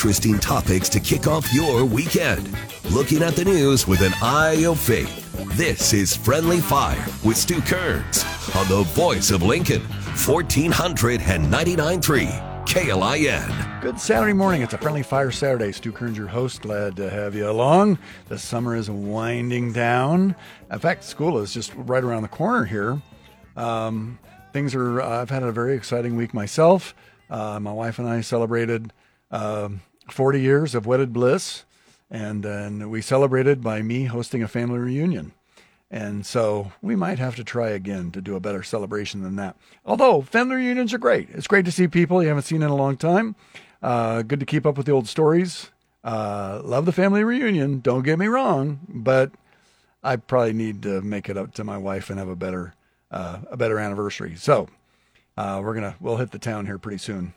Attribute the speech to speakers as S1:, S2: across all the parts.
S1: interesting topics to kick off your weekend. Looking at the news with an eye of faith. This is Friendly Fire with Stu Kerns on the voice of Lincoln, 1499.3 KLIN.
S2: Good Saturday morning. It's a Friendly Fire Saturday. Stu Kerns, your host. Glad to have you along. The summer is winding down. In fact, school is just right around the corner here. Um, things are, I've had a very exciting week myself. Uh, my wife and I celebrated um 40 years of wedded bliss, and, and we celebrated by me hosting a family reunion. And so we might have to try again to do a better celebration than that. Although family reunions are great. It's great to see people you haven't seen in a long time. Uh, good to keep up with the old stories. Uh, love the family reunion. Don't get me wrong, but I probably need to make it up to my wife and have a better uh, a better anniversary. So uh, we're gonna we'll hit the town here pretty soon.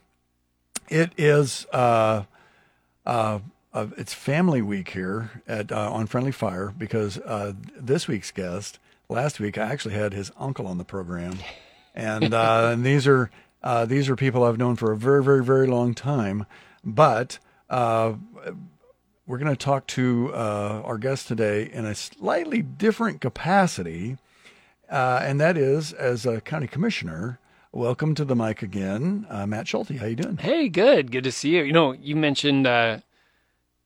S2: It is uh, uh, it's family week here at uh, on Friendly Fire because uh, this week's guest last week I actually had his uncle on the program, and, uh, and these are uh, these are people I've known for a very very very long time, but. Uh, we're going to talk to uh, our guest today in a slightly different capacity, uh, and that is as a county commissioner. Welcome to the mic again, uh, Matt Schulte. How you doing?
S3: Hey, good. Good to see you. You know, you mentioned uh,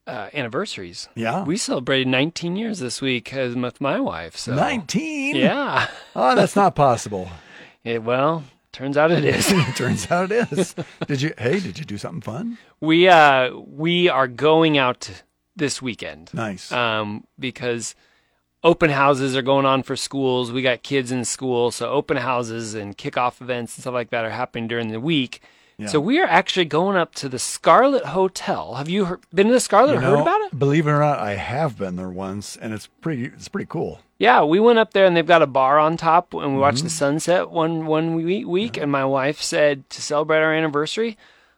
S3: uh, anniversaries.
S2: Yeah.
S3: We celebrated 19 years this week as with my wife. So
S2: Nineteen.
S3: Yeah.
S2: Oh, that's not possible.
S3: It, well, turns out it is.
S2: Turns out it is. Did you? Hey, did you do something fun?
S3: we uh we are going out this weekend.
S2: Nice.
S3: Um, because open houses are going on for schools. We got kids in school, so open houses and kickoff events and stuff like that are happening during the week.
S2: Yeah.
S3: So we are actually going up to the Scarlet Hotel. Have you heard, been to the Scarlet
S2: You
S3: or heard about it?
S2: Believe it or not, I have been there once, and it's pretty. It's pretty cool.
S3: Yeah, we went up there and they've got a bar on top, and we watched
S2: Mm-hmm.
S3: the sunset one one week. week And my wife said to celebrate our anniversary,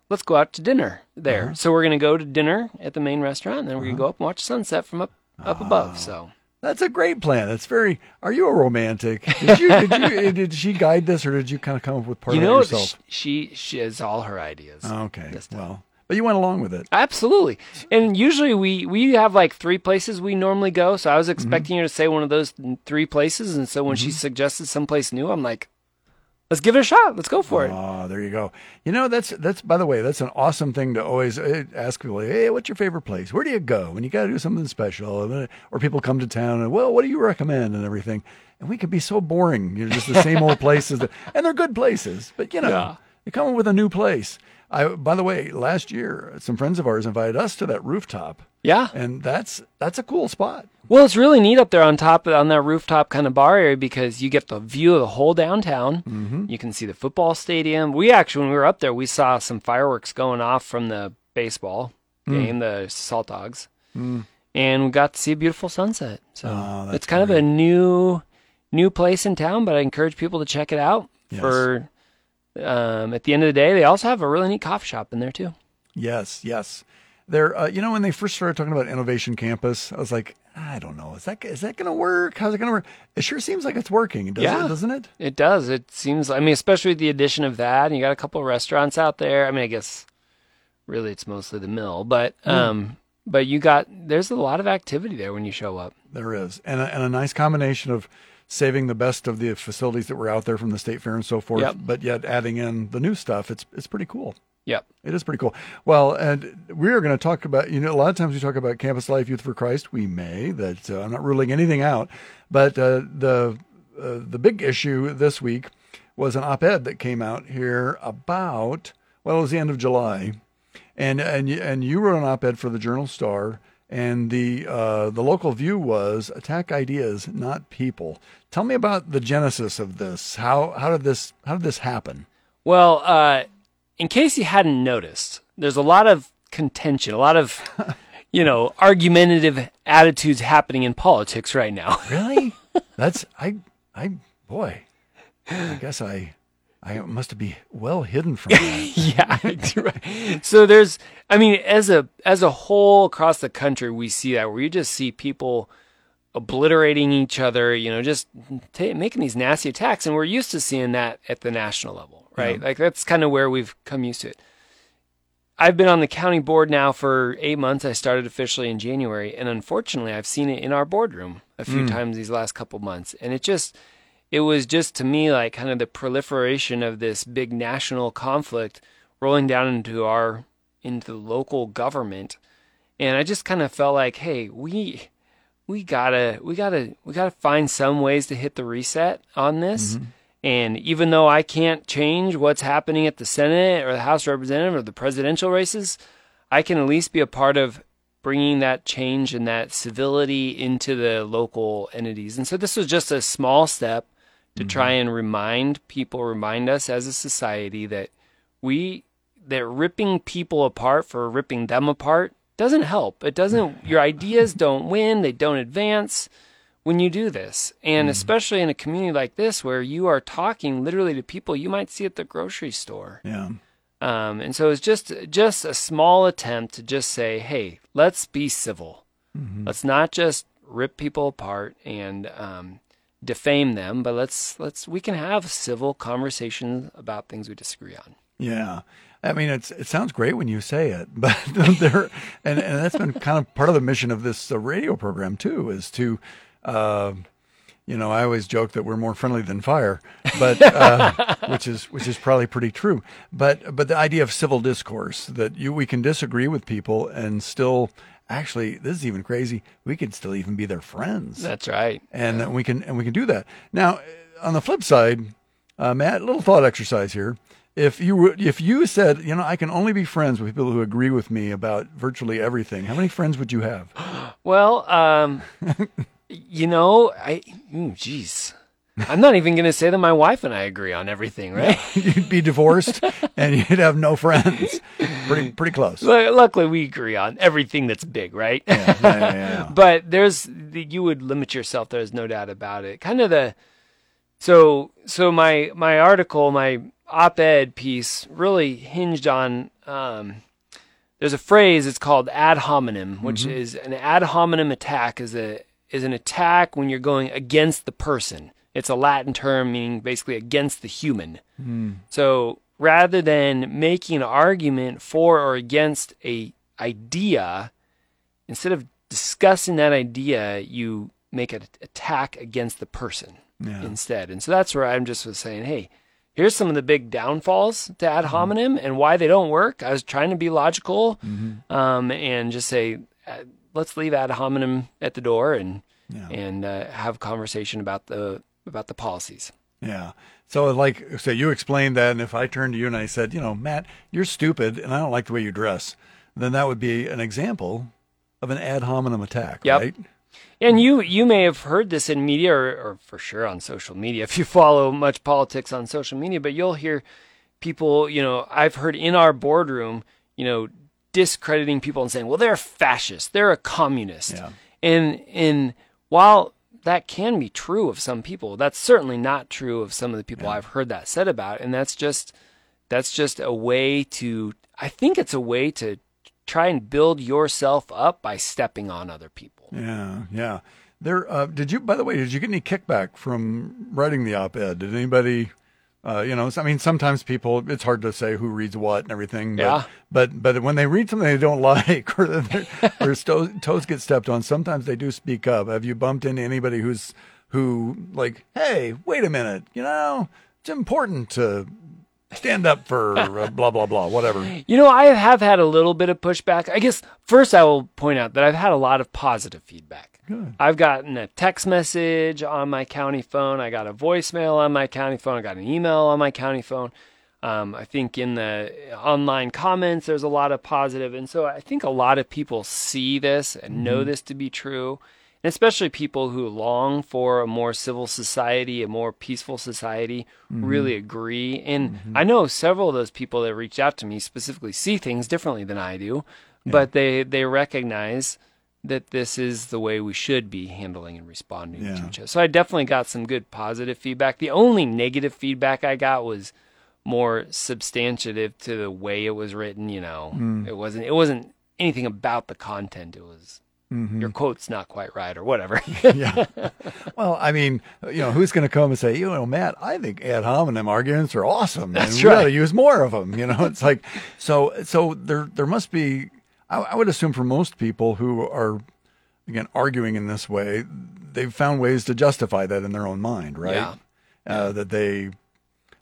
S3: let's go out to dinner there.
S2: Uh-huh.
S3: So we're gonna go to dinner at the main restaurant, and then we're gonna go up and watch sunset from up up above. So
S2: That's a great plan. That's very. Are you a romantic? Did you? Did you? did she guide this, or did you kind of come up with part
S3: you
S2: of
S3: know,
S2: it yourself?
S3: She she has all her ideas.
S2: okay. Well, but you went along with it.
S3: Absolutely. And usually we we have like three places we normally go. So I was mm-hmm. expecting her to say one of those three places, and so when she mm-hmm. suggested someplace new, I'm like, let's give it a shot. Let's go for it.
S2: Oh, there you go. You know, that's that's by the way, that's an awesome thing to always uh, ask people. Hey, what's your favorite place? Where do you go when you got to do something special? Or people come to town and well, what do you recommend and everything? And we could be so boring, you know, just the same old places, that, and they're good places. But you know,
S3: Yeah.
S2: you come up with a new place. I, by the way, last year, some friends of ours invited us to that rooftop,
S3: Yeah.
S2: and that's that's a cool spot.
S3: Well, it's really neat up there on top on that rooftop kind of bar area because you get the view of the whole downtown. Mm-hmm. You can see the football stadium. We actually, when we were up there, we saw some fireworks going off from the baseball game, the Saltdogs, and we got to see a beautiful sunset. So
S2: Oh,
S3: it's kind of a new new place in town, but I encourage people to check it out.
S2: Yes.
S3: For um, at the end of the day, they also have a really neat coffee shop in there too.
S2: Yes, yes. There, uh, you know, when they first started talking about Innovation Campus, I was like, I don't know, is that is that going to work? How's it going to work? It sure seems like it's working, does
S3: Yeah.
S2: it? Doesn't it?
S3: It does. It seems. I mean, especially with the addition of that, and you got a couple of restaurants out there. I mean, I guess really it's mostly the mill, but um, but you got there's a lot of activity there when you show up.
S2: There is, and a, and a nice combination of saving the best of the facilities that were out there from the state fair and so forth,
S3: Yep.
S2: but yet adding in the new stuff. It's it's pretty cool.
S3: Yep.
S2: It is pretty cool. Well, and we are going to talk about, you know, a lot of times we talk about campus life, Youth for Christ. We may, that uh, I'm not ruling anything out, but uh, the uh, the big issue this week was an op-ed that came out here about, well, it was the end of July, and and you- and you wrote an op-ed for the Journal Star, and the uh, the local view was attack ideas, not people. Tell me about the genesis of this. How how did this how did this happen?
S3: Well, uh, in case you hadn't noticed, there's a lot of contention, a lot of you know argumentative attitudes happening in politics right now.
S2: Really? That's I I boy. I guess I I must be well hidden from that.
S3: yeah. right. So there's, I mean, as a as a whole across the country, we see that where you just see people obliterating each other, you know, just ta making these nasty attacks, and we're used to seeing that at the national level, right? Like that's kind of where we've come used to it. I've been on the county board now for eight months. I started officially in January, and unfortunately, I've seen it in our boardroom a few mm. times these last couple months, and it just it was just to me like kind of the proliferation of this big national conflict rolling down into our into the local government and i just kind of felt like hey we we gotta we gotta we gotta find some ways to hit the reset on this mm-hmm. And even though i can't change what's happening at the senate or the house of representatives or the presidential races i can at least be a part of bringing that change and that civility into the local entities. And so this was just a small step to try mm-hmm. and remind people remind us as a society that we that ripping people apart for ripping them apart doesn't help. It doesn't your ideas don't win, they don't advance when you do this. And especially in a community like this where you are talking literally to people you might see at the grocery store.
S2: Yeah.
S3: Um, and so it's just just a small attempt to just say, "Hey, let's be civil. Let's not just rip people apart and um, defame them, but let's let's we can have civil conversations about things we disagree on."
S2: Yeah. I mean, it's it sounds great when you say it, but there, and, and that's been kind of part of the mission of this uh, radio program too, is to, uh, you know, I always joke that we're more friendly than fire, but uh, which is which is probably pretty true. But but the idea of civil discourse that you we can disagree with people and still actually this is even crazy. We could still even be their friends
S3: That's right.
S2: and uh, we can and we can do that. Now, on the flip side, uh, Matt, a little thought exercise here. If you were, if you said, you know, I can only be friends with people who agree with me about virtually everything, how many friends would you have?
S3: Well, um, you know, I, ooh, jeez, I'm not even going to say that my wife and I agree on everything, right?
S2: you'd be divorced and you'd have no friends. Pretty pretty close. Yeah,
S3: Lu- Luckily, we agree on everything that's big, right?
S2: yeah, yeah, yeah.
S3: but there's you would limit yourself. There's no doubt about it. Kind of the so so my my article, my op-ed piece, really hinged on. Um, there's a phrase. It's called ad hominem, which is an ad hominem attack. is a is an attack when you're going against the person. It's a Latin term meaning basically against the human. So rather than making an argument for or against a idea, instead of discussing that idea, you make an attack against the person
S2: Yeah.
S3: instead. And so that's where I'm just was saying, hey, here's some of the big downfalls to ad hominem and why they don't work. I was trying to be logical um, and just say, uh, let's leave ad hominem at the door and
S2: Yeah.
S3: and uh, have a conversation about the about the policies.
S2: Yeah. So, like, so you explained that, and if I turned to you and I said, you know, Matt, you're stupid, and I don't like the way you dress, then that would be an example of an ad hominem attack,
S3: Yep.
S2: right?
S3: And you you may have heard this in media or, or for sure on social media if you follow much politics on social media, but you'll hear people, you know, I've heard in our boardroom, you know, discrediting people and saying, "Well, they're fascist, they're a communist."
S2: Yeah.
S3: And and while that can be true of some people, that's certainly not true of some of the people I've heard that said about, and that's just that's just a way to I think it's a way to try and build yourself up by stepping on other people.
S2: Yeah, yeah. There. Uh, did you? By the way, did you get any kickback from writing the op-ed? Did anybody? Uh, you know, I mean, sometimes people, it's hard to say who reads what and everything. But,
S3: Yeah.
S2: But but when they read something they don't like or their- their toes, toes get stepped on, sometimes they do speak up. Have you bumped into anybody who's who like, hey, wait a minute, you know, it's important to stand up for uh, blah blah blah, whatever.
S3: You know, I have had a little bit of pushback. I guess first I will point out that I've had a lot of positive feedback.
S2: Good.
S3: I've gotten a text message on my county phone. I got a voicemail on my county phone. I got an email on my county phone. Um, I think in the online comments, there's a lot of positive, and so I think a lot of people see this and know mm-hmm. this to be true, and especially people who long for a more civil society, a more peaceful society, mm-hmm. really agree. And mm-hmm. I know several of those people that reached out to me specifically see things differently than I do, but they they recognize that this is the way we should be handling and responding
S2: Yeah.
S3: to each other. So I definitely got some good positive feedback. The only negative feedback I got was more substantive to the way it was written, you know.
S2: Hmm.
S3: It wasn't it wasn't anything about the content. It was your quote's not quite right or whatever.
S2: yeah. Well, I mean, you know, who's going to come and say, you know, Matt, I think ad hominem arguments are awesome.
S3: That's
S2: and we ought
S3: right.
S2: to use more of them. You know, it's like, so, so there, there must be, I, I would assume for most people who are, again, arguing in this way, they've found ways to justify that in their own mind, right?
S3: Yeah.
S2: Uh, that they,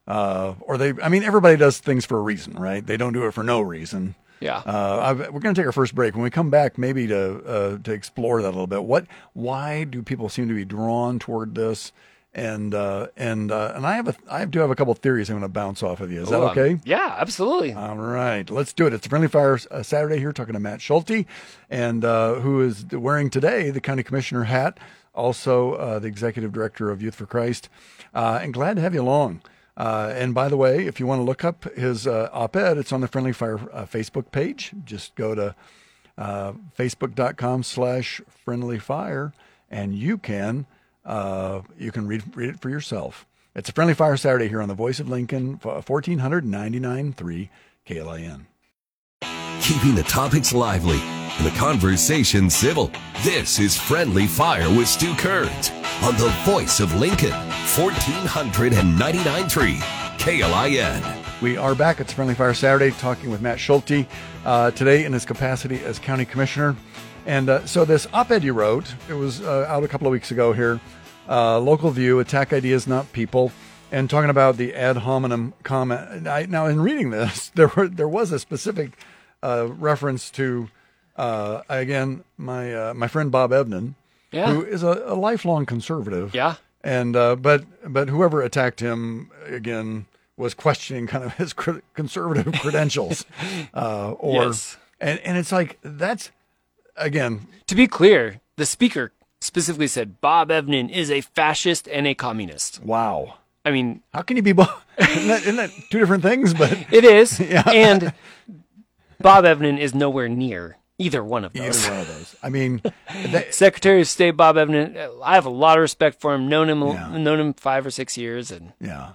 S2: uh, or they, I mean, everybody does things for a reason, right? They don't do it for no reason.
S3: yeah.
S2: Uh, I've, we're going to take our first break. When we come back, maybe to uh, to explore that a little bit. What, why do people seem to be drawn toward this? And uh, and uh, and I have a I do have a couple theories I'm going to bounce off of you. Is that
S3: Ooh, um,
S2: okay?
S3: Yeah, absolutely.
S2: All right, let's do it. It's a Friendly Fire uh, Saturday here, talking to Matt Schulte, and uh, who is wearing today the county commissioner hat, also uh, the executive director of Youth for Christ, uh, and glad to have you along. Uh, and by the way, if you want to look up his uh, op-ed, it's on the Friendly Fire uh, Facebook page. Just go to uh, facebook.com slash friendly fire and you can uh, you can read read it for yourself it's a friendly fire saturday here on the voice of lincoln 1499.3 klin
S1: Keeping the topics lively and the conversation civil. This is Friendly Fire with Stu Kerns on the voice of Lincoln, 1499.3 KLIN.
S2: we are back it's friendly fire saturday talking with matt schulte uh, today in his capacity as county commissioner and uh, so this op-ed you wrote it was uh, out a couple of weeks ago here uh, local view attack ideas not people and talking about the ad hominem comment I, now in reading this there were there was a specific uh, reference to uh, again my uh, my friend bob evnen
S3: Yeah.
S2: who is a, a lifelong conservative
S3: Yeah.
S2: and uh, but but whoever attacked him again was questioning kind of his cr- conservative credentials, uh, or
S3: Yes.
S2: and and it's like that's again
S3: To be clear, the speaker specifically said Bob Evnen is a fascist and a communist.
S2: wow.
S3: I mean,
S2: How can you be both? isn't, that, isn't that two different things? But
S3: it is.
S2: Yeah.
S3: And Bob Evnen is nowhere near either one of those.
S2: either one of those. I mean, that,
S3: Secretary of State Bob Evnen, I have a lot of respect for him. Known him,
S2: Yeah.
S3: known him five or six years, and
S2: yeah,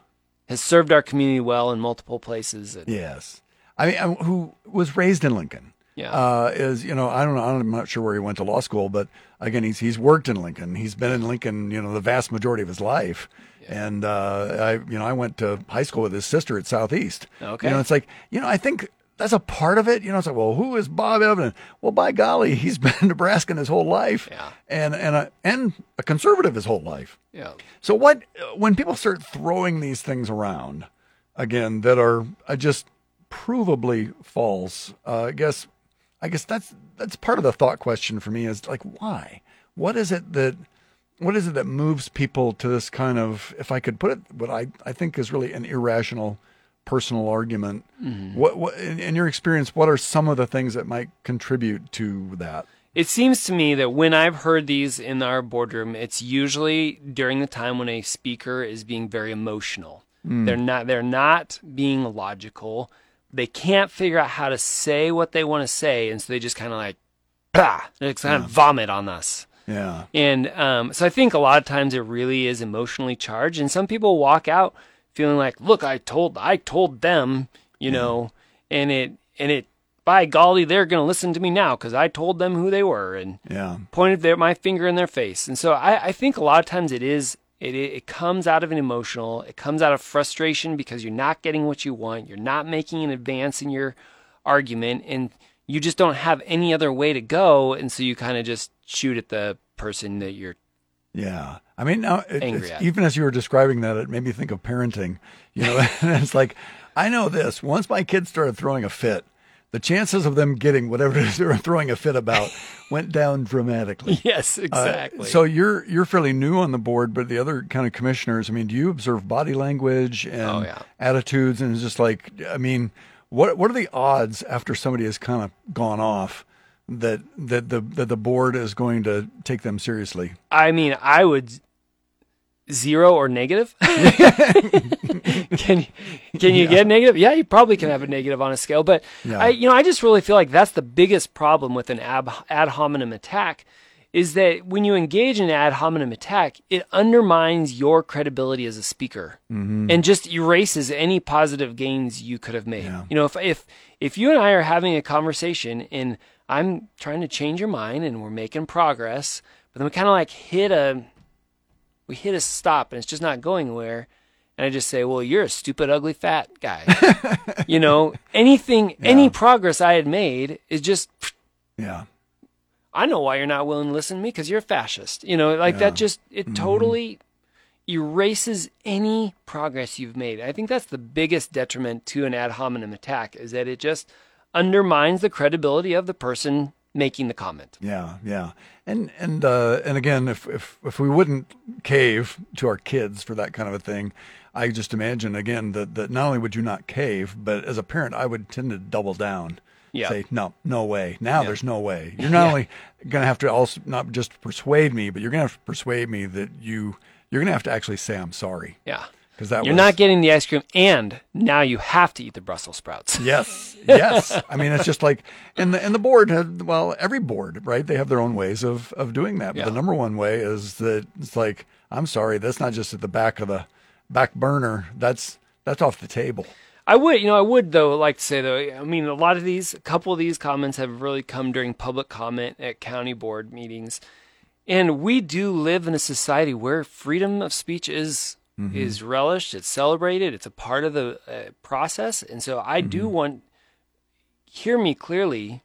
S3: has served our community well in multiple places. And,
S2: yes. I mean, um, who was raised in Lincoln?
S3: Yeah.
S2: uh, is you know I don't know I'm not sure where he went to law school, but again he's he's worked in Lincoln. He's been in Lincoln you know the vast majority of his life. And uh, I you know I went to high school with his sister at Southeast.
S3: Okay.
S2: you know it's like you know I think that's a part of it. You know it's like well who is Bob Evnen? Well by golly he's been in Nebraskan his whole life.
S3: Yeah.
S2: and and a, and a conservative his whole life.
S3: yeah.
S2: So what when people start throwing these things around again that are uh, just provably false? Uh, I guess I guess that's that's part of the thought question for me is like why? What is it that what is it that moves people to this kind of if I could put it what I I think is really an irrational personal argument. Mm-hmm. What what in, in your experience what are some of the things that might contribute to that?
S3: It seems to me that when I've heard these in our boardroom, it's usually during the time when a speaker is being very emotional. Mm. They're not they're not being logical. They can't figure out how to say what they want to say, and so they just kind of like, bah, they just kind of vomit on us.
S2: Yeah.
S3: And um, so I think a lot of times it really is emotionally charged, and some people walk out feeling like, "Look, I told, I told them, you know," and it, and it, by golly, they're going to listen to me now because I told them who they were and
S2: Yeah.
S3: pointed their my finger in their face. And so I, I think a lot of times it is, it, it it comes out of an emotional, it comes out of frustration because you're not getting what you want, you're not making an advance in your argument, and you just don't have any other way to go, and so you kind of just shoot at the person that you're
S2: Yeah. I mean, now, it,
S3: Angry
S2: it's-
S3: at.
S2: even as you were describing that, it made me think of parenting. You know, it's like, I know this. Once my kids started throwing a fit, the chances of them getting whatever it is they were throwing a fit about went down dramatically.
S3: Yes,
S2: Uh,
S3: exactly.
S2: so you're you're fairly new on the board, but the other kind of commissioners, I mean, do you observe body language and
S3: Oh, yeah.
S2: attitudes? And it's just like, I mean, what what are the odds after somebody has kind of gone off that that the that the board is going to take them seriously?
S3: I mean, I would zero or negative. can you, can you get negative? Yeah, you probably can have a negative on a scale, but
S2: Yeah.
S3: I, you know, I just really feel like that's the biggest problem with an ab, ad hominem attack is that when you engage in an ad hominem attack, it undermines your credibility as a speaker mm-hmm. and just erases any positive gains you could have made.
S2: Yeah.
S3: You know, if if if you and I are having a conversation and I'm trying to change your mind and we're making progress. But then we kind of like hit a, we hit a stop and it's just not going anywhere. And I just say, well, you're a stupid, ugly, fat guy. you know, anything, any progress I had made is just,
S2: Yeah.
S3: I know why you're not willing to listen to me because you're a fascist. You know, like that just, it mm-hmm. totally erases any progress you've made. I think that's the biggest detriment to an ad hominem attack is that it just undermines the credibility of the person making the comment.
S2: Yeah, yeah, and and uh, and again, if if if we wouldn't cave to our kids for that kind of a thing, I just imagine again that that not only would you not cave, but as a parent, I would tend to double down.
S3: Yeah.
S2: Say no, no way. Now there's no way. You're not only gonna have to also not just persuade me, but you're gonna have to persuade me that you you're gonna have to actually say I'm sorry
S3: Yeah.
S2: Because that
S3: You're
S2: was,
S3: not getting the ice cream and now you have to eat the Brussels sprouts.
S2: Yes, yes. I mean, it's just like, and the and the board had well, every board, right? They have their own ways of of doing that. But
S3: Yeah.
S2: the number one way is that it's like, I'm sorry, that's not just at the back of the back burner. That's that's off the table.
S3: I would, you know, I would though like to say though. I mean, a lot of these, a couple of these comments have really come during public comment at county board meetings, and we do live in a society where freedom of speech is is relished, it's celebrated, it's a part of the uh, process, and so I do want hear me clearly.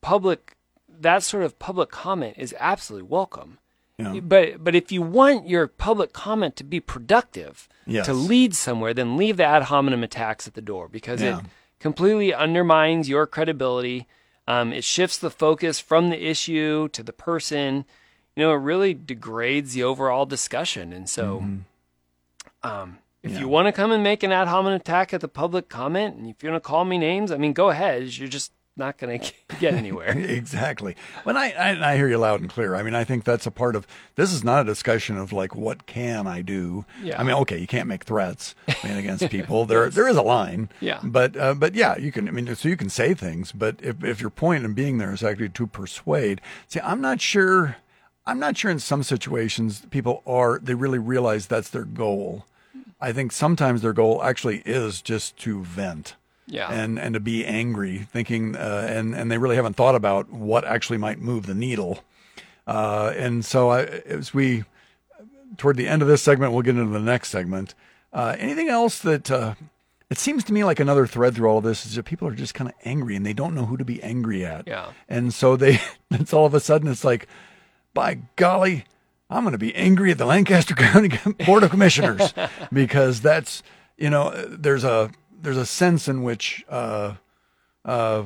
S3: Public, that sort of public comment is absolutely welcome.
S2: Yeah.
S3: But but if you want your public comment to be productive,
S2: Yes.
S3: to lead somewhere, then leave the ad hominem attacks at the door because
S2: Yeah.
S3: it completely undermines your credibility. Um, it shifts the focus from the issue to the person. You know, it really degrades the overall discussion. And so, um, if
S2: Yeah.
S3: you want to come and make an ad hominem attack at the public comment, and if you want to call me names, I mean, go ahead. You're just not going to get anywhere.
S2: exactly. When I, I I hear you loud and clear. I mean, I think that's a part of this is not a discussion of like what can I do.
S3: Yeah.
S2: I mean, okay, you can't make threats I mean, against people. there there is a line.
S3: Yeah.
S2: But uh, but yeah, you can. I mean, so you can say things, but if if your point in being there is actually to persuade, see, I'm not sure. I'm not sure in some situations people are they really realize that's their goal. I think sometimes their goal actually is just to vent
S3: Yeah.
S2: and and to be angry, thinking, uh, and and they really haven't thought about what actually might move the needle. Uh, and so, I, as we toward the end of this segment, we'll get into the next segment. Uh, anything else that uh, it seems to me like another thread through all of this is that people are just kind of angry and they don't know who to be angry at.
S3: Yeah.
S2: And so they, it's all of a sudden it's like, by golly, I'm going to be angry at the Lancaster County Board of Commissioners because that's you know there's a there's a sense in which uh, uh,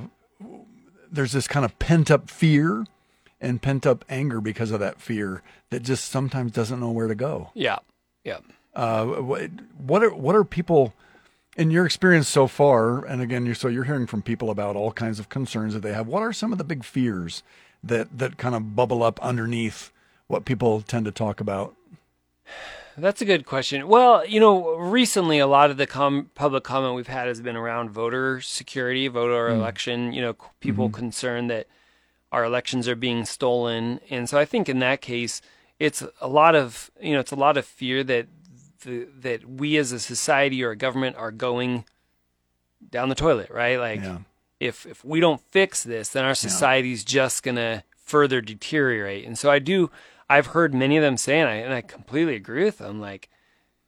S2: there's this kind of pent up fear and pent up anger because of that fear that just sometimes doesn't know where to go.
S3: yeah. Yeah.
S2: Uh, what what are what are people in your experience so far? And again, you're, so you're hearing from people about all kinds of concerns that they have. What are some of the big fears that that kind of bubble up underneath what people tend to talk about?
S3: That's a good question. Well, you know, recently a lot of the com- public comment we've had has been around voter security, voter hmm. election. You know, c- people mm-hmm. concerned that our elections are being stolen, and so I think in that case, it's a lot of you know, it's a lot of fear that the, that we as a society or a government are going down the toilet, right? Like
S2: Yeah.
S3: if if we don't fix this, then our society's just gonna further deteriorate. And so I do. I've heard many of them say, and I and I completely agree with them. Like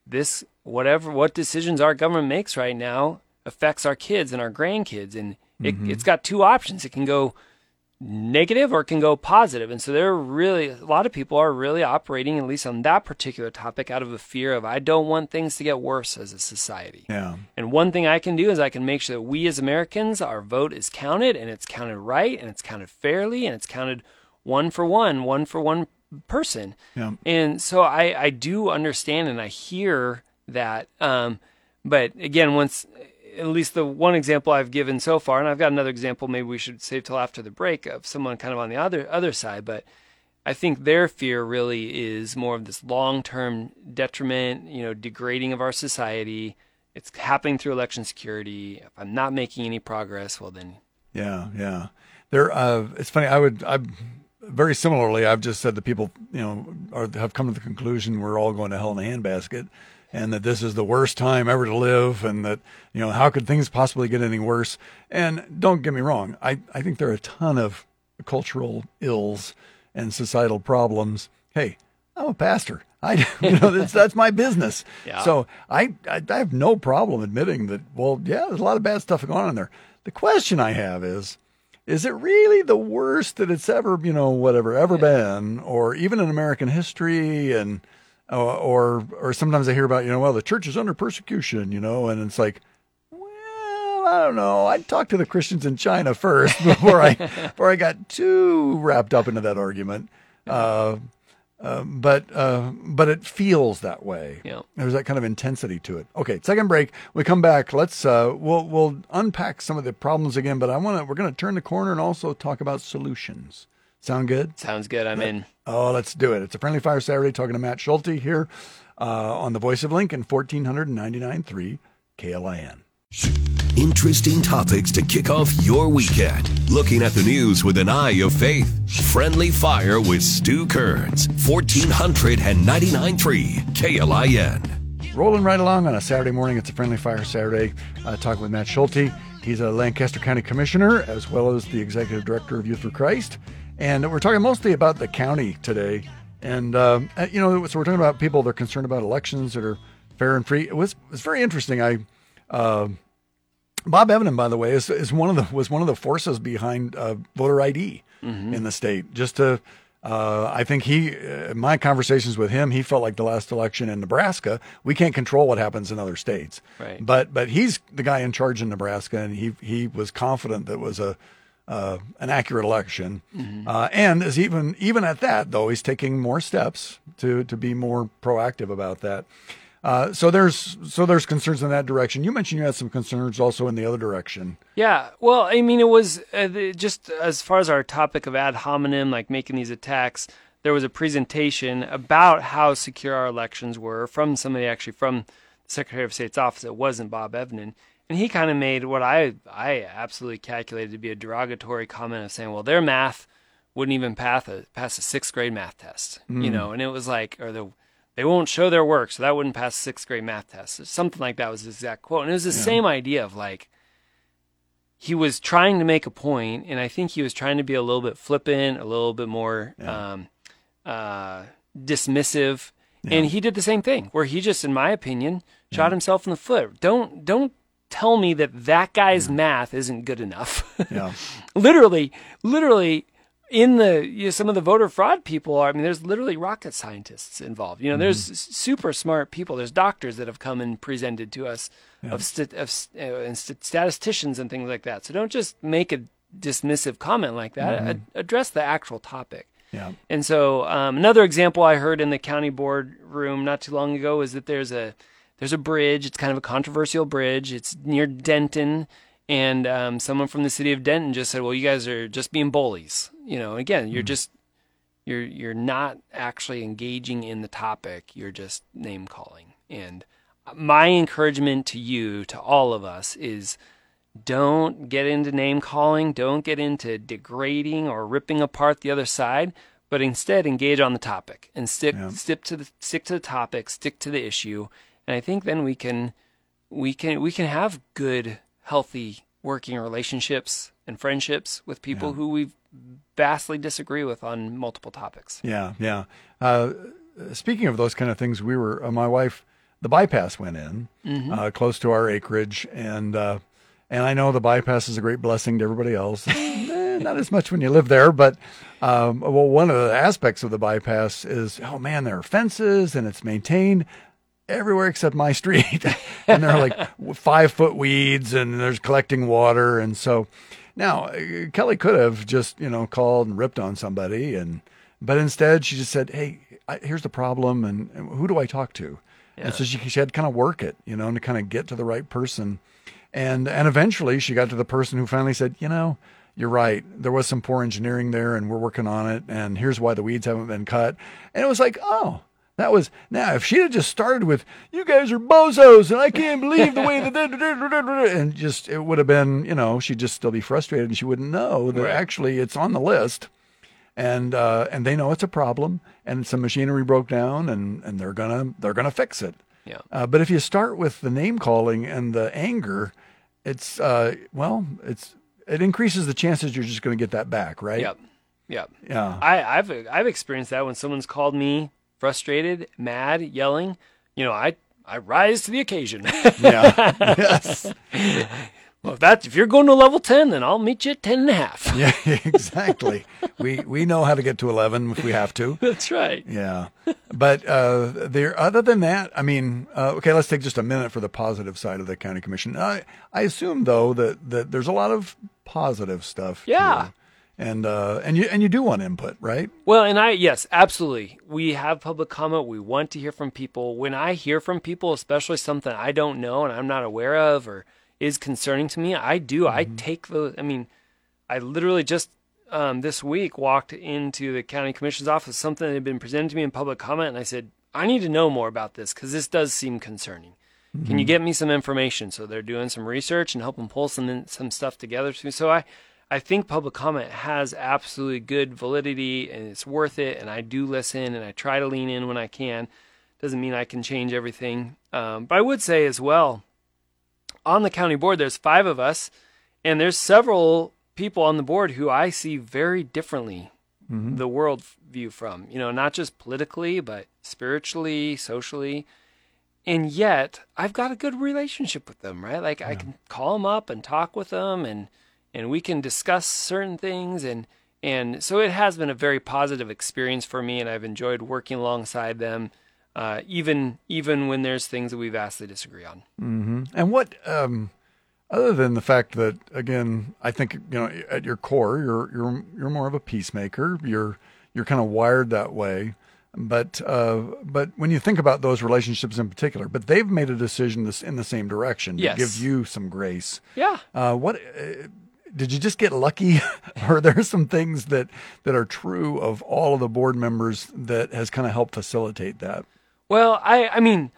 S3: this, whatever what decisions our government makes right now affects our kids and our grandkids, and it, mm-hmm. it's got two options. It can go negative or it can go positive. And so they're really a lot of people are really operating at least on that particular topic out of a fear of I don't want things to get worse as a society.
S2: Yeah.
S3: And one thing I can do is I can make sure that we as Americans, our vote is counted and it's counted right and it's counted fairly and it's counted one for one, one for one person.
S2: Yeah.
S3: And so I, I do understand and I hear that. Um, but again, once, at least the one example I've given so far, and I've got another example maybe we should save till after the break of someone kind of on the other, other side, but I think their fear really is more of this long-term detriment, you know, degrading of our society. It's happening through election security. If I'm not making any progress, well then,
S2: Yeah, yeah. There, uh, it's funny. I would, I very similarly. I've just said that people, you know, are, have come to the conclusion we're all going to hell in a handbasket, and that this is the worst time ever to live, and that you know how could things possibly get any worse? And don't get me wrong, I I think there are a ton of cultural ills and societal problems. Hey, I'm a pastor. I, you know, that's, that's my business.
S3: Yeah.
S2: So I, I, I have no problem admitting that. Well, yeah, there's a lot of bad stuff going on there. The question I have is, is it really the worst that it's ever, you know, whatever ever been, or even in American history, and uh, or or sometimes I hear about, you know, well, the church is under persecution, you know, and it's like, well, I don't know. I'd talk to the Christians in China first before I before I got too wrapped up into that argument. Uh, uh, but uh, but it feels that way.
S3: Yeah.
S2: There's that kind of intensity to it. Okay, second break. We come back. Let's uh, we'll we'll unpack some of the problems again. But I want to we're going to turn the corner and also talk about solutions. Sound good?
S3: Sounds good. I'm in.
S2: Oh, let's do it. It's a friendly fire Saturday. Talking to Matt Schulte here uh, on the Voice of Lincoln, 1499.3 KLIN.
S1: Interesting topics to kick off your weekend. Looking at the news with an eye of faith. Friendly Fire with Stu Kerns, 1499.3 KLIN.
S2: Rolling right along on a Saturday morning. It's a Friendly Fire Saturday. Uh, talking with Matt Schulte. He's a Lancaster County Commissioner as well as the Executive Director of Youth for Christ. And we're talking mostly about the county today. And, um, you know, so we're talking about people that are concerned about elections that are fair and free. It was, it was very interesting. I, uh, Bob Evnen, by the way, is, is one of the was one of the forces behind uh, voter ID in the state. Just to, uh, I think he, uh, my conversations with him, he felt like the last election in Nebraska, we can't control what happens in other states.
S3: Right.
S2: But but he's the guy in charge in Nebraska, and he he was confident that it was a uh, an accurate election. Uh, and is even even at that though, he's taking more steps to to be more proactive about that. Uh, so there's so there's concerns in that direction. You mentioned you had some concerns also in the other direction.
S3: Yeah, well, I mean, it was uh, the- just as far as our topic of ad hominem, like making these attacks. There was a presentation about how secure our elections were from somebody actually from the Secretary of State's office. It wasn't Bob Evnen, and he kind of made what I I absolutely calculated to be a derogatory comment of saying, well, their math wouldn't even pass a pass a sixth grade math test, you know, and it was like, or the they won't show their work, so that wouldn't pass sixth grade math test. Something like that was his exact quote, and it was the same idea of like he was trying to make a point, and I think he was trying to be a little bit flippant, a little bit more um, uh, dismissive, and he did the same thing, where he just, in my opinion, shot himself in the foot. Don't don't tell me that that guy's math isn't good enough.
S2: Yeah.
S3: literally, literally. In the you know, some of the voter fraud people, are, I mean, there's literally rocket scientists involved. You know, there's super smart people. There's doctors that have come and presented to us of, st- of uh, and st- statisticians and things like that. So don't just make a dismissive comment like that. Ad- address the actual topic.
S2: Yeah.
S3: And so um, another example I heard in the county board room not too long ago is that there's a there's a bridge. It's kind of a controversial bridge. It's near Denton, and um, someone from the city of Denton just said, "Well, you guys are just being bullies." You know, again, you're just you're you're not actually engaging in the topic. You're just name calling. And my encouragement to you, to all of us, is don't get into name calling. Don't get into degrading or ripping apart the other side. But instead, engage on the topic and stick stick to the stick to the topic, stick to the issue, and I think then we can we can we can have good, healthy working relationships and friendships with people who we vastly disagree with on multiple topics.
S2: Yeah, yeah. Uh, speaking of those kind of things, we were uh, my wife. The bypass went in uh, close to our acreage, and uh, and I know the bypass is a great blessing to everybody else. Eh, not as much when you live there, but um, well, one of the aspects of the bypass is oh man, there are fences and it's maintained everywhere except my street, and there are like five foot weeds, and there's collecting water, and so now uh, Kelly could have just you know called and ripped on somebody, and but instead she just said, hey, I, here's the problem, and, and who do I talk to? And so she, she had to kind of work it, you know, and to kind of get to the right person, and and eventually she got to the person who finally said, you know. You're right. There was some poor engineering there, and we're working on it. And here's why the weeds haven't been cut. And it was like, oh, that was now. If she'd have just started with "You guys are bozos," and I can't believe the way that and just it would have been, you know, she'd just still be frustrated, and she wouldn't know that
S3: Right.
S2: actually it's on the list, and uh, and they know it's a problem, and some machinery broke down, and and they're gonna they're gonna fix it.
S3: Yeah.
S2: Uh, but if you start with the name calling and the anger, it's uh, well, it's it increases the chances you're just going to get that back, right?
S3: Yep. Yep.
S2: Yeah.
S3: I, I've I've experienced that when someone's called me frustrated, mad, yelling. You know, I I rise to the occasion.
S2: Yeah. yes.
S3: well, if that if you're going to level ten, then I'll meet you at ten and a half.
S2: Yeah. Exactly. we we know how to get to eleven if we have to.
S3: That's right.
S2: Yeah, but uh, there. Other than that, I mean, uh, okay. Let's take just a minute for the positive side of the county commission. I I assume though that that there's a lot of positive stuff.
S3: Yeah.
S2: here. And uh, and you and you do want input, right?
S3: Well, and I yes, absolutely. We have public comment. We want to hear from people. When I hear from people, especially something I don't know and I'm not aware of or is concerning to me, I do. I take those. I mean, I literally just um, this week walked into the county commission's office, something that had been presented to me in public comment, and I said, I need to know more about this because this does seem concerning. Can you get me some information? So they're doing some research and helping pull some some stuff together. To me. So I, I think public comment has absolutely good validity and it's worth it. And I do listen and I try to lean in when I can. Doesn't mean I can change everything, um, but I would say as well. On the county board, there's five of us, and there's several people on the board who I see very differently the world view from. You know, not just politically, but spiritually, socially and yet I've got a good relationship with them, right? Like I can call them up and talk with them, and and we can discuss certain things, and and so it has been a very positive experience for me, and I've enjoyed working alongside them, uh, even even when there's things that we vastly disagree on.
S2: And what, um, other than the fact that, again, I think you know, at your core, you're you're you're more of a peacemaker. You're you're kind of wired that way. But uh, but when you think about those relationships in particular, but they've made a decision this in the same direction to
S3: Yes.
S2: give you some grace.
S3: Yeah.
S2: Uh, what uh, did you just get lucky? or are there some things that that are true of all of the board members that has kind of helped facilitate that?
S3: Well, I I mean,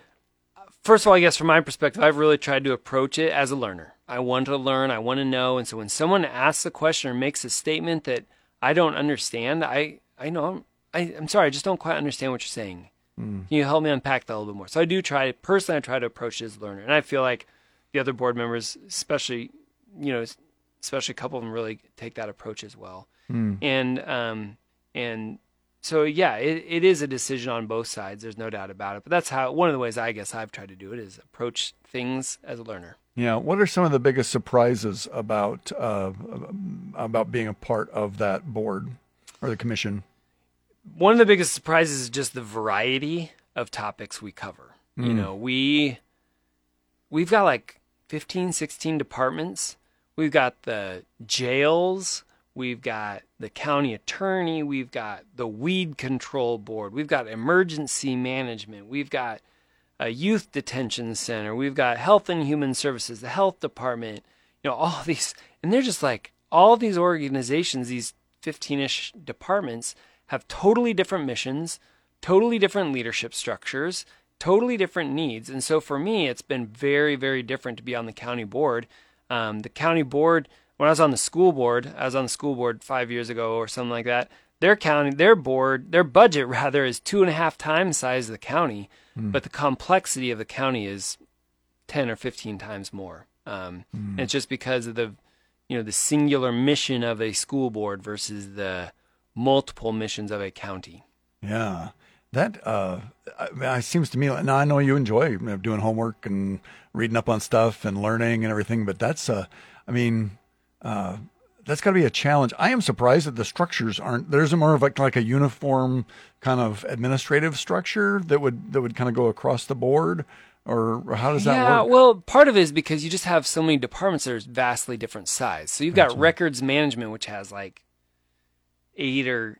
S3: first of all, I guess from my perspective, I've really tried to approach it as a learner. I want to learn, I want to know, and so when someone asks a question or makes a statement that I don't understand, I I know I'm, I, I'm sorry, I just don't quite understand what you're saying. Hmm. Can you help me unpack that a little bit more? So I do try personally. I try to approach it as a learner, and I feel like the other board members, especially you know, especially a couple of them, really take that approach as well. And um and so yeah, it, it is a decision on both sides. There's no doubt about it. But that's how one of the ways I guess I've tried to do it is approach things as a learner.
S2: Yeah. What are some of the biggest surprises about uh, about being a part of that board or the commission?
S3: One of the biggest surprises is just the variety of topics we cover. You know, we we've got like 15, 16 departments. We've got the jails, we've got the county attorney, we've got the weed control board, we've got emergency management, we've got a youth detention center, we've got health and human services, the health department, you know, all these and they're just like all these organizations, these 15ish departments have totally different missions, totally different leadership structures, totally different needs. And so for me, it's been very, very different to be on the county board. Um, the county board, when I was on the school board, I was on the school board five years ago or something like that. Their county, their board, their budget rather is two and a half times the size of the county, but the complexity of the county is 10 or 15 times more. Um, and it's just because of the, you know, the singular mission of a school board versus the multiple missions of a county.
S2: Yeah. That uh, I- it seems to me. Now I know you enjoy doing homework and reading up on stuff and learning and everything, but that's uh, I mean, uh, that's got to be a challenge. I am surprised that the structures aren't. There's a more of like like a uniform kind of administrative structure that would that would kind of go across the board, or, how does that
S3: yeah,
S2: work?
S3: well, part of it is because you just have so many departments that are vastly different size. So you've got records management, which has like eight or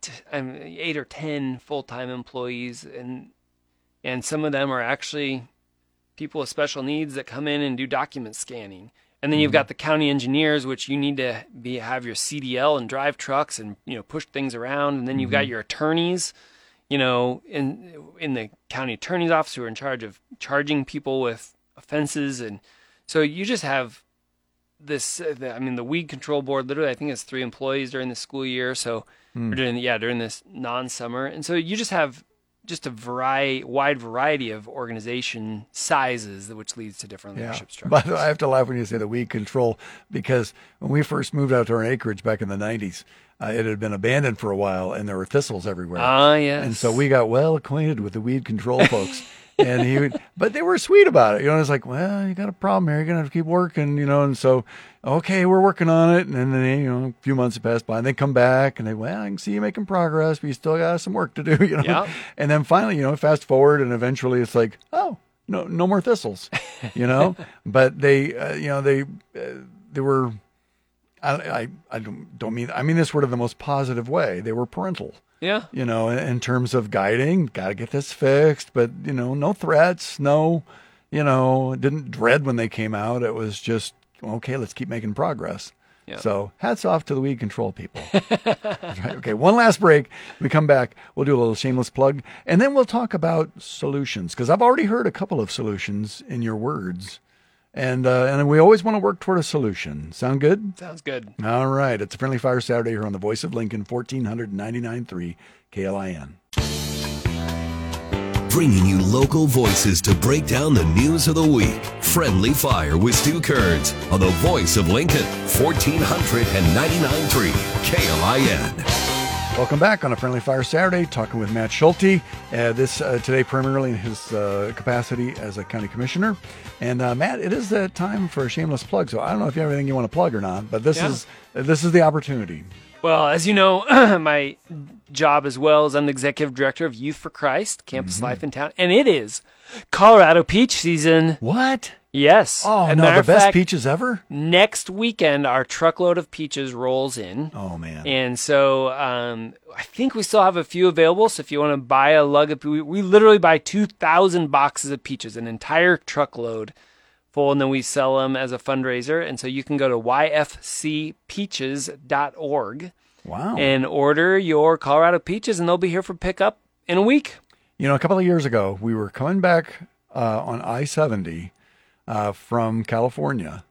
S3: t- um, eight or ten full time employees, and and some of them are actually people with special needs that come in and do document scanning. And then you've got the county engineers, which you need to be have your CDL and drive trucks and you know push things around. And then you've got your attorneys, you know, in in the county attorney's office who are in charge of charging people with offenses. And so you just have this. uh, the- I mean, the weed control board literally, I think it's three employees during the school year. So or during yeah during this non-summer, and so you just have just a variety, wide variety of organization sizes, which leads to different leadership
S2: By
S3: structures.
S2: the way, I have to laugh when you say the weed control because when we first moved out to our acreage back in the 90s, uh, it had been abandoned for a while and there were thistles everywhere.
S3: Ah, yes.
S2: And so we got well acquainted with the weed control folks. and he would, but they were sweet about it. You know, it's like, well, you got a problem here. You're going to have to keep working, you know. And so, okay, we're working on it. And then, you know, a few months have passed by and they come back and they, well, I can see you making progress, but you still got some work to do, you know.
S3: Yep.
S2: And then finally, you know, fast forward and eventually it's like, oh, no, no more thistles, you know. but they, uh, you know, they, uh, they were, I, I, I don't, don't mean, I mean this word in the most positive way. They were parental
S3: yeah.
S2: you know, in, in terms of guiding, got to get this fixed, but you know, no threats, no, you know, didn't dread when they came out. It was just okay. Let's keep making progress.
S3: Yeah.
S2: So hats off to the weed control people. right, okay, one last break. We come back. We'll do a little shameless plug, and then we'll talk about solutions because I've already heard a couple of solutions in your words, and uh, and we always want to work toward a solution. Sound good?
S3: Sounds good.
S2: All right. It's a Friendly Fire Saturday here on the Voice of Lincoln, 1499.3 KLIN.
S1: Bringing you local voices to break down the news of the week. Friendly Fire with Stu Kerns on the Voice of Lincoln, 1499.3 KLIN.
S2: Welcome back on a Friendly Fire Saturday, talking with Matt Schulte. Uh, this uh, today, primarily in his uh, capacity as a county commissioner. And uh, Matt, it is the time for a shameless plug. So I don't know if you have anything you want to plug or not, but this
S3: Yeah.
S2: is this is the opportunity.
S3: Well, as you know, my job as well is I'm the executive director of Youth for Christ, Campus
S2: Mm-hmm.
S3: Life in Town, and it is Colorado Peach season.
S2: What?
S3: Yes.
S2: Oh
S3: As
S2: no, the best
S3: fact,
S2: peaches ever.
S3: Next weekend, our truckload of peaches rolls in.
S2: Oh man.
S3: And so um, I think we still have a few available. So if you want to buy a lug of, we, we literally buy 2,000 boxes of peaches, an entire truckload full, and then we sell them as a fundraiser. And so you can go to yfcpeaches.org
S2: wow.
S3: and order your Colorado peaches, and they'll be here for pickup in a week.
S2: You know, a couple of years ago, we were coming back uh, on I seventy uh, from California,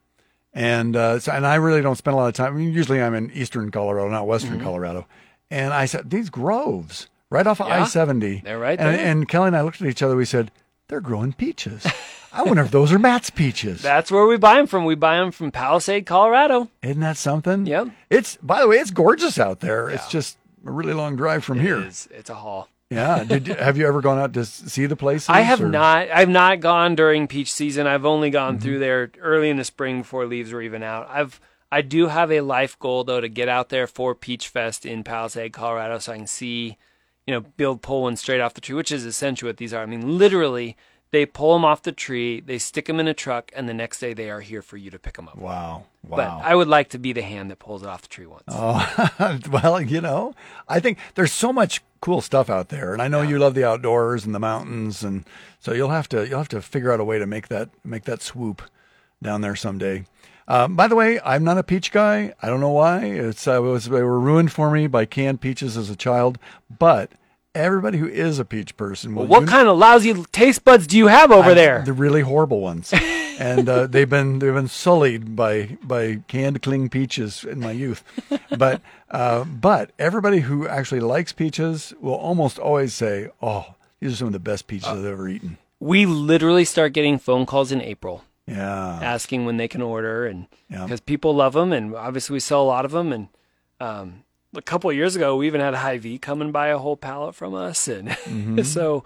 S2: and uh, so, and I really don't spend a lot of time. I mean, usually, I'm in eastern Colorado, not western Colorado. And I said, these groves right off of
S3: Mm-hmm. Yeah,
S2: I seventy,
S3: they're right
S2: and,
S3: there.
S2: and Kelly and I looked at each other. We said, they're growing peaches. I wonder if those are Matt's peaches.
S3: That's where we buy them from. We buy them from Palisade, Colorado.
S2: Isn't that something?
S3: Yep.
S2: It's by the way, it's gorgeous out there. It's just a really long drive from here.
S3: It is. It's a haul.
S2: Yeah. Did you, have you ever gone out to see the places?
S3: I have
S2: or-
S3: not. I've not gone during peach season. I've only gone
S2: Mm-hmm.
S3: through there early in the spring before leaves were even out. I've I do have a life goal though to get out there for Peach Fest in Palisade, Colorado, so I can see, you know, build pull one straight off the tree, which is essentially what these are. I mean, literally, they pull them off the tree, they stick them in a truck, and the next day they are here for you to pick them up.
S2: Wow. Wow.
S3: But I would like to be the hand that pulls it off the tree once.
S2: Oh, well, you know, I think there's so much cool stuff out there, and I know you love the outdoors and the mountains, and so you'll have to you'll have to figure out a way to make that make that swoop down there someday. Um, by the way, I'm not a peach guy. I don't know why. It's uh, it was they were ruined for me by canned peaches as a child, but everybody who is a peach person will
S3: what
S2: uni-
S3: kind of lousy taste buds do you have over
S2: I-
S3: there?
S2: The really horrible ones, and uh, they've been they've been sullied by by canned cling peaches in my youth. But uh, but everybody who actually likes peaches will almost always say, "Oh, these are some of the best peaches I've ever eaten."
S3: we literally start getting phone calls in April.
S2: Yeah,
S3: asking when they can order and
S2: Yeah.
S3: because people love them and obviously we sell a lot of them and um, a couple of years ago we even had Hy-Vee come and buy a whole pallet from us and
S2: Mm-hmm.
S3: so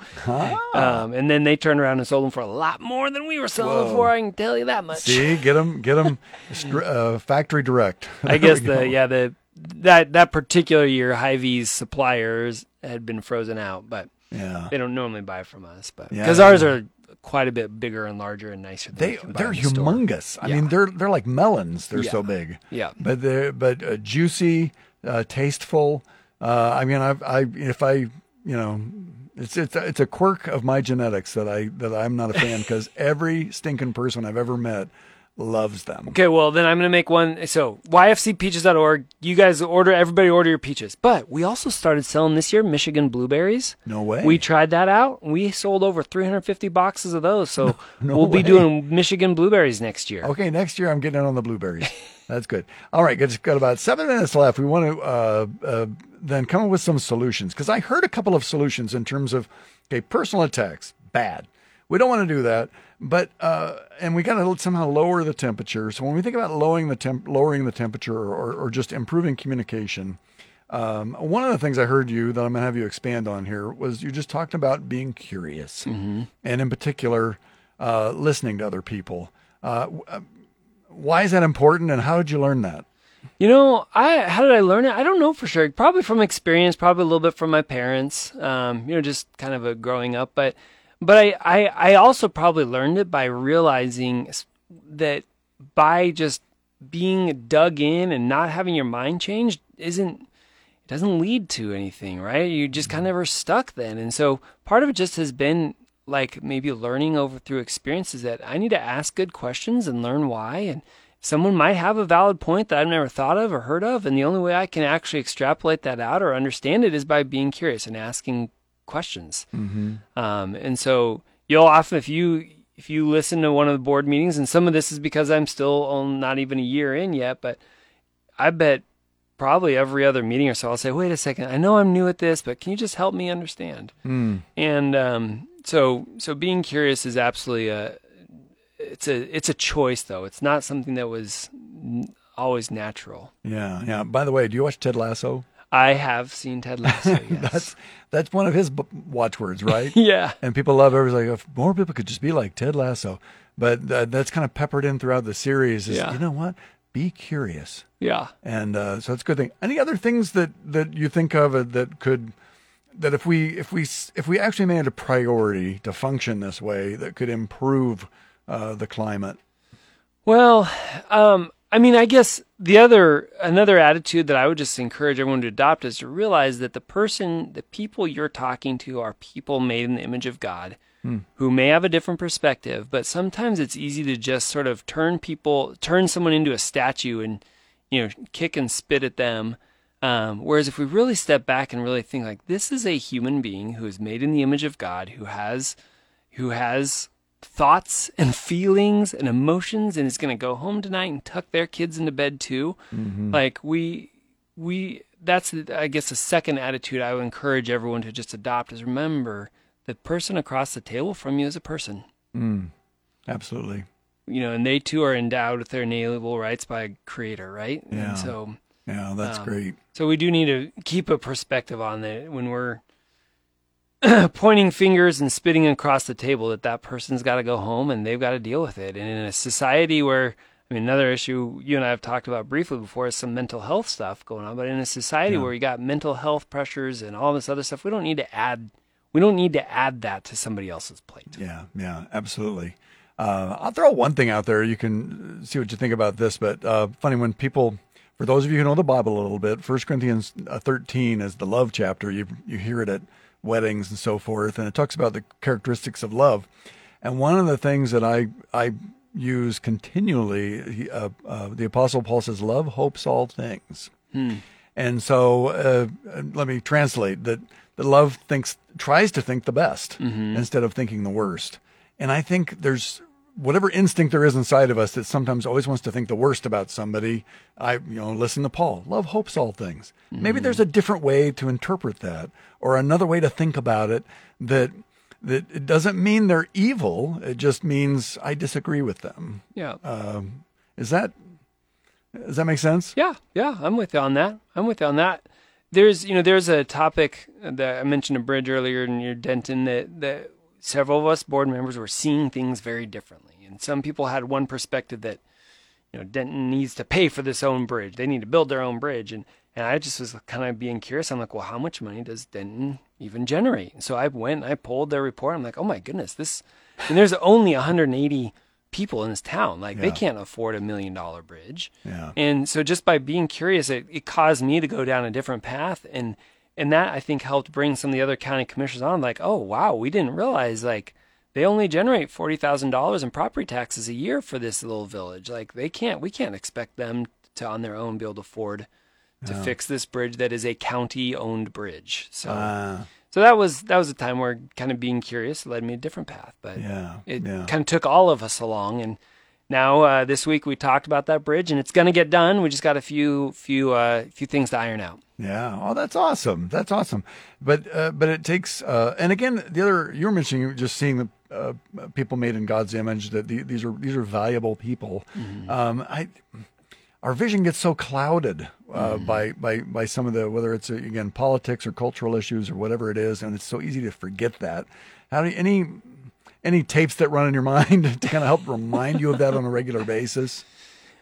S3: um, and then they turned around and sold them for a lot more than we were selling them
S2: Whoa.
S3: for I can tell you that much
S2: see, get them get them uh, factory direct.
S3: I guess
S2: we go.
S3: the yeah the that that particular year Hy-Vee's suppliers had been frozen out but
S2: yeah.
S3: they don't normally buy from us but
S2: Yeah.
S3: because ours are quite a bit bigger and larger and nicer than
S2: They they're
S3: the
S2: humongous. I
S3: Yeah.
S2: mean, they're they're like melons. They're
S3: Yeah.
S2: so big.
S3: Yeah.
S2: but they're but uh, juicy, uh, tasteful. Uh, I mean, I I if I you know. It's it's a, it's a quirk of my genetics that I that I'm not a fan because every stinking person I've ever met loves them.
S3: Okay, well then I'm gonna make one. So yfcpeaches.org. You guys order. Everybody order your peaches. But we also started selling this year Michigan blueberries.
S2: No way.
S3: We tried that out. We sold over 350 boxes of those. So
S2: No
S3: we'll be doing Michigan blueberries next year.
S2: Okay, next year I'm getting in on the blueberries. That's good. All right, good. Got about seven minutes left. We want to uh, uh, then come up with some solutions because I heard a couple of solutions in terms of okay, personal attacks, bad. We don't want to do that, but uh, and we got to somehow lower the temperature. So when we think about lowering the temp, lowering the temperature, or, or just improving communication, um, one of the things I heard you that I'm going to have you expand on here was you just talked about being curious, and in particular, uh, listening to other people. Uh, uh, why is that important, and how did you learn that?
S3: You know, I how did I learn it? I don't know for sure. Probably from experience, probably a little bit from my parents. Um, you know, just kind of a growing up, but but I, I I also probably learned it by realizing that by just being dug in and not having your mind changed isn't it doesn't lead to anything, right? You just kind of mm-hmm. are stuck then. And so part of it just has been like maybe learning over through experiences that I need to ask good questions and learn why. And someone might have a valid point that I've never thought of or heard of. And the only way I can actually extrapolate that out or understand it is by being curious and asking questions. Um, and so you'll often, if you, if you listen to one of the board meetings, and some of this is because I'm still on not even a year in yet, but I bet probably every other meeting or so I'll say, wait a second, I know I'm new at this, but can you just help me understand? And um, so so being curious is absolutely a it's a it's a choice though. It's not something that was n- always natural.
S2: Yeah, yeah. By the way, do you watch Ted Lasso?
S3: I have seen Ted Lasso. Yes.
S2: That's that's one of his b- watchwords, right?
S3: yeah.
S2: and people love everybody's like if more people could just be like Ted Lasso, but uh, that's kind of peppered in throughout the series. Is
S3: Yeah.
S2: you know what? Be curious,
S3: Yeah.
S2: and uh, so it's a good thing. Any other things that that you think of uh, that could that if we if we if we actually made it a priority to function this way, that could improve uh, the climate?
S3: Well, um, I mean, I guess the other another attitude that I would just encourage everyone to adopt is to realize that the person, the people you're talking to, are people made in the image of God, who may have a different perspective. But sometimes it's easy to just sort of turn people, turn someone into a statue, and you know, kick and spit at them. Um, whereas if we really step back and really think like this is a human being who is made in the image of God, who has, who has thoughts and feelings and emotions and is going to go home tonight and tuck their kids into bed too like we we that's i guess the second attitude i would encourage everyone to just adopt is remember the person across the table from you is a person Mm.
S2: Absolutely.
S3: you know and they too are endowed with their inalienable rights by a creator right
S2: Yeah.
S3: and so
S2: Yeah, that's
S3: Um,
S2: great.
S3: so we do need to keep a perspective on that when we're pointing fingers and spitting across the table that that person's got to go home and they've got to deal with it. And in a society where, I mean, another issue you and I have talked about briefly before is some mental health stuff going on. But in a society where you got mental health pressures and all this other stuff, we don't need to add. We don't need to add that to somebody else's plate.
S2: Yeah, yeah, absolutely. Uh, I'll throw one thing out there. You can see what you think about this. But uh, funny when people, for those of you who know the Bible a little bit, First Corinthians uh, 13 is the love chapter. You you hear it at weddings and so forth, and it talks about the characteristics of love. And one of the things that I I use continually, he, uh, uh, the Apostle Paul says, "Love hopes all things." And so, uh, let me translate that: that love thinks tries to think the best instead of thinking the worst. And I think there's whatever instinct there is inside of us that sometimes always wants to think the worst about somebody. I, you know, listen to Paul. Love hopes all things. Maybe there's a different way to interpret that, or another way to think about it. That that it doesn't mean they're evil. It just means I disagree with them.
S3: Yeah.
S2: Um, is that does that make sense?
S3: Yeah, yeah, I'm with you on that. I'm with you on that. There's, you know, there's a topic that I mentioned a bridge earlier in your Denton that that several of us board members were seeing things very differently, and some people had one perspective that, you know, Denton needs to pay for this own bridge. They need to build their own bridge, and and I just was kind of being curious. I'm like, well, how much money does Denton even generate? And so I went, and I pulled their report. I'm like, oh my goodness, this, and there's only 180 people in this town. Like they can't afford a million dollar bridge.
S2: Yeah.
S3: And so just by being curious, it, it caused me to go down a different path. And, and that I think helped bring some of the other county commissioners on like, oh, wow, we didn't realize like they only generate forty thousand dollars in property taxes a year for this little village. Like they can't, we can't expect them to on their own be able to afford to fix this bridge that is a county-owned bridge. So,
S2: Uh,
S3: so that was that was a time where kind of being curious led me a different path. But
S2: yeah.
S3: it
S2: yeah.
S3: kind of took all of us along and now uh, this week we talked about that bridge and it's going to get done we just got a few few uh, few things to iron out
S2: Yeah. Oh, that's awesome. That's awesome. But uh, but it takes. Uh, and again, the other you were mentioning just seeing the uh, people made in God's image. That the, these are these are valuable people. Um, I our vision gets so clouded uh, by by by some of the whether it's again politics or cultural issues or whatever it is, and it's so easy to forget that. How do you, any any tapes that run in your mind to kind of help remind you of that on a regular basis?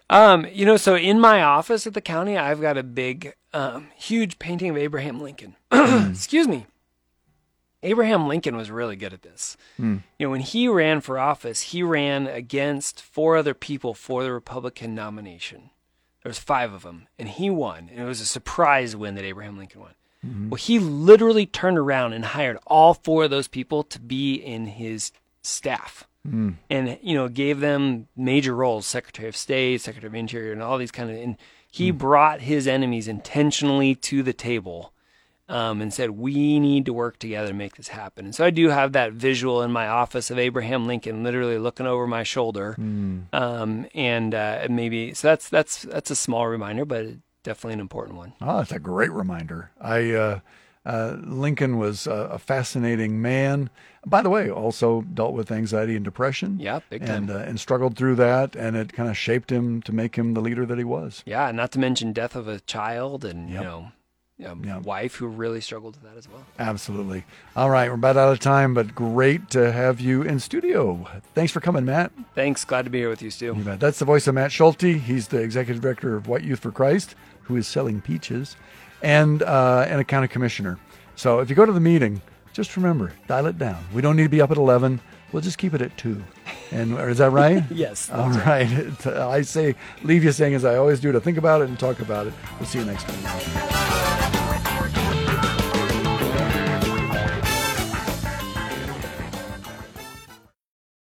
S3: um, you know so in my office at the county i've got a big um, huge painting of abraham lincoln. Excuse me. Abraham lincoln was really good at this. You know when he ran for office he ran against four other people for the republican nomination. There was five of them and he won and it was a surprise win that abraham lincoln won. Well he literally turned around and hired all four of those people to be in his staff. And you know gave them major roles secretary of state secretary of interior and all these kind of and he brought his enemies intentionally to the table um, and said we need to work together to make this happen. And so i do have that visual in my office of abraham lincoln literally looking over my shoulder. Um, and uh, maybe so that's that's that's a small reminder but definitely an important one.
S2: Oh, that's a great reminder. I uh, uh, Lincoln was a, a fascinating man. By the way, also dealt with anxiety and depression.
S3: Yeah, big time.
S2: and uh, and struggled through that, and it kind of shaped him to make him the leader that he was.
S3: yeah not to mention death of a child and you know a
S2: Yep.
S3: wife who really struggled with that as well
S2: Absolutely. All right, we're about out of time, but great to have you in studio. Thanks for coming, Matt.
S3: thanks glad to be here with you stu
S2: You. That's the voice of Matt Schulte. He's the executive director of White Youth for Christ, who is selling peaches, and uh, and a county commissioner. So if you go to the meeting, just remember, dial it down. We don't need to be up at eleven. We'll just keep it at two. And is that right?
S3: Yes,
S2: All right. I say, leave you saying as I always do to think about it and talk about it. We'll see you next week.